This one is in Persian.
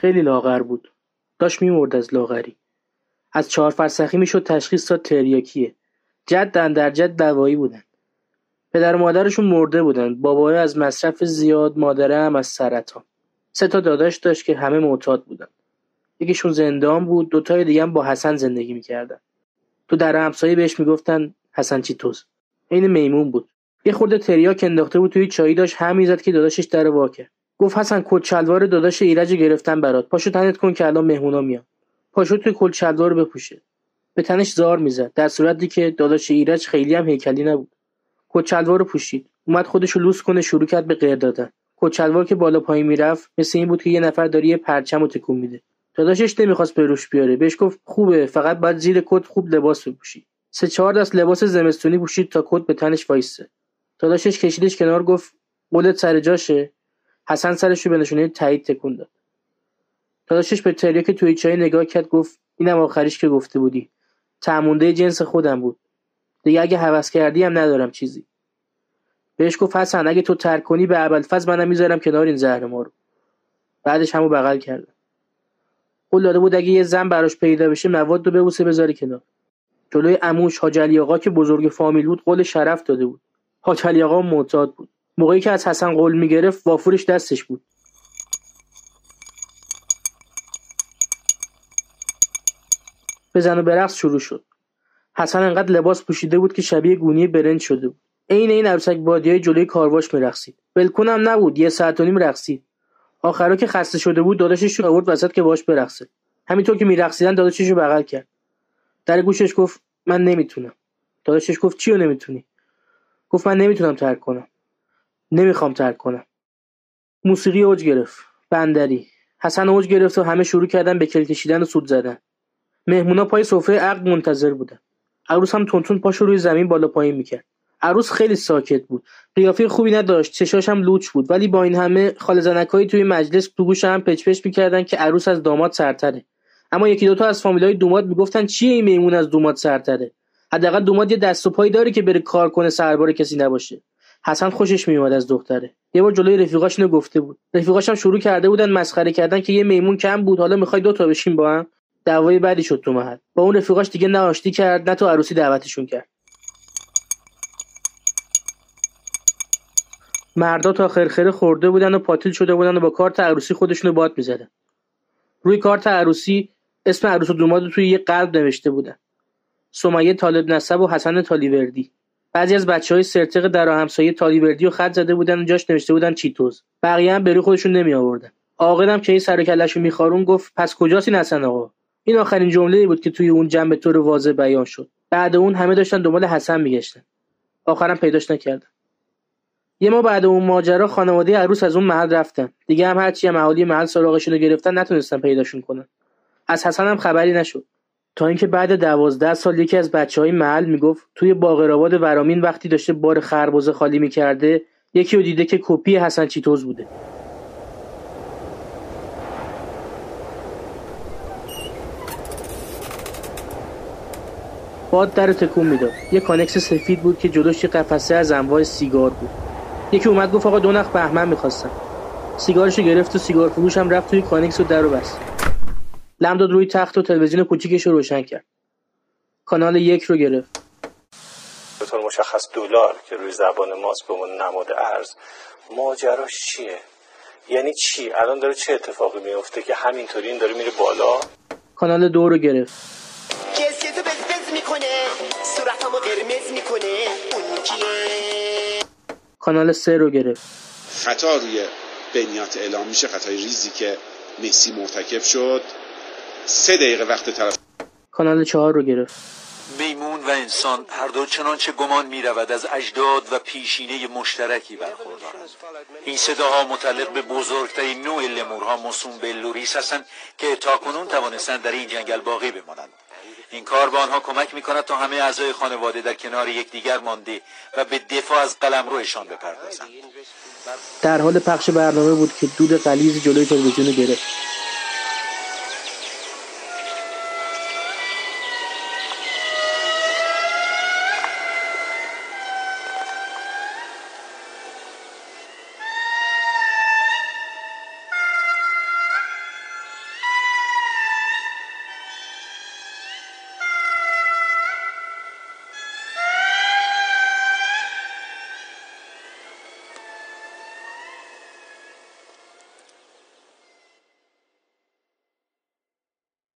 خیلی لاغر بود. داشت میمرد از لاغری. از چهار فرسخی می‌شد تشخیص داد تریاکیه. جدن در جد دوایی بودن. پدر و مادرشون مرده بودن. بابای از مصرف زیاد مادره هم از سرطان. سه تا داداش داشت که همه معتاد بودن. یکیشون زندان بود دوتای دیگه هم با حسن زندگی می‌کردن. تو در همسایه بهش می‌گفتن حسن چیتوز. عین میمون بود. یه خورده تریاک انداخته بود توی چایی داشت هم می‌زد که داداشش در واکه گفت حسن کت شلوار داداش ایرج گرفتن برات. پاشو تنت کن که الان مهمونا میان. پاشو توی کت شلوار بپوشه. به تنش زار می‌زد. در صورتی که داداش ایرج خیلی هم هیکلی نبود. کت شلوار پوشید. اومد خودشو لوس کنه شروع کرد به غیر دادن. کت شلوار که بالا پایین می‌رفت مثل این بود که یه نفر داره یه پرچم تکون میده. داداشش نمی‌خواست به روش بیاره. بهش گفت خوبه فقط باید زیر کت خوب لباس بپوشی. سه چهار دست لباس زمستونی پوشید تا کت به تنش وایسه. داداشش کشیدش کنار گفت قولت سر جاشه. حسن سرش رو به نشونه تایید تکون داد. داداشش به تریاک توی چای نگاه کرد گفت اینم آخریش که گفته بودی. تعمونده جنس خودم بود. دیگه اگه هوس کردی هم ندارم چیزی. بهش گفت حسن اگه تو ترک کنی به ابوالفضل منم می‌ذارم کنار این زهر ما رو. بعدش همو بغل کردم. قول داده بود اگه یه زن براش پیدا بشه مواد رو ببوسه بذاری کنار. جلوی عموش حاج علی آقا که بزرگ فامیل بود قول شرف داده بود. حاج علی آقا معتاد بود. موقعی که از حسن قول می‌گرفت وافورش دستش بود. بزن و برقص شروع شد. حسن انقدر لباس پوشیده بود که شبیه گونی برنج شده بود. عین این عروسک بادیای جلوی کارواش میرقصید. ولکنم نبود یه ساعت و نیم رقصید. آخرا که خسته شده بود داداشش رو آورد وسط که باش برقصه. همینطور که میرقصیدن داداشش رو بغل کرد. در گوشش گفت من نمی‌تونم. داداشش گفت چی رو نمی‌تونی؟ گفت من نمی‌تونم ترک کنم. نمی‌خوام ترک کنم. موسیقی اوج گرفت. بندری. حسن اوج گرفت و همه شروع کردن به کل کشیدن و سود زدن. مهمونا پای سفره عقد منتظر بودن. عروس هم تونتون پاشو روی زمین بالا پایین می‌کرد. عروس خیلی ساکت بود. قیافه خوبی نداشت. چشاش هم لوچ بود. ولی با این همه خال زنکایی توی مجلس تو گوش هم پچ پچ می‌کردن که عروس از داماد سرتره. اما یکی دوتا از فامیلای دوماد می‌گفتن چیه این میمون از دوماد سرتره؟ حداقل دوماد یه دست و پایی داره که بره کار کنه سربار کسی نباشه. حسن خوشش میومد از دختره. یه بار جلوی رفیقاش اینو گفته بود. رفیقاش هم شروع کرده بودن مسخره کردن که یه میمون کم بود. حالا می‌خوای دو تا بشین با هم؟ دعوای بعدی شد تو محل. با اون رفیقاش دیگه نه کرد نه تو عروسی دعوتشون کرد. مردا تا خرخره خورده بودن و پاتیل شده بودن و با کارت عروسی خودشونو باد می‌زدن. روی کارت عروسی اسم عروس و دوماد توی یه قلب نوشته بودن. سمیه طالب نسب و حسن تالیوردی. بعضی از بچه های سرتق در همسایه تالیوردی و خط زده بودن و جاش نوشته بودن چیتوز. بقیه هم بری خودشون نمی آوردن عاقلم که این سر کلهشو میخارون گفت پس کجاست این حسن آقا؟ این آخرین جمله بود که توی اون به طور واضح بیان شد. بعد اون همه داشتن دنبال حسن میگشتن. آخرم پیداش نکردن. یه ما بعد اون ماجرا خانواده عروس از اون محل رفتن. دیگه هم هرچی هم اهالی محل سراغشون رو گرفتن نتونستن پیداشون کنن. از حسن هم خبری نشد. تا اینکه بعد دوازده سال یکی از بچه های محل می‌گفت توی باقرآباد ورامین وقتی داشته بار خربزه خالی می‌کرده یکی رو دیده که کپی حسن چیتوز بوده. باد در تکون می‌داد. یه کانکس سفید بود که جلوش قفسه از انواع سیگار بود. یکی اومد گفت آقا دو نخ بهمن می‌خواستم. سیگارشو گرفت و سیگار فروش هم رفت توی کانکس و در و بست. لم داد روی تخت و تلویزیون کوچیکش رو روشن کرد. کانال یک رو گرفت. به طور مشخص دلار که روی زبان ماست به عنوان نماد ارز ماجراش چیه؟ یعنی چی؟ الان داره چه اتفاقی میفته که همینطوری این داره میره بالا؟ کانال دو رو گرفت. بزبز می‌کنه. صورتمو قرمز می‌کنه. اون کیه؟ کانال سه رو گرفت. خطا روی بنیات اعلام میشه خطای ریزی که مسی مرتکب شد. سه دقیقه وقت طرف کانال چهار رو گرفت. میمون و انسان هر دو چنانچه گمان می رود از اجداد و پیشینه مشترکی برخوردارند. این صداها متعلق به بزرگترین نوع لمورها موسوم به لوریس هستند که تاکنون توانستند در این جنگل باقی بمانند. این کار به آنها کمک می کند تا همه اعضای خانواده در کنار یکدیگر مانده و به دفاع از قلمروشان بپردازند. در حال پخش برنامه بود که دود غلیظ جلوی تلویزیون گرفت.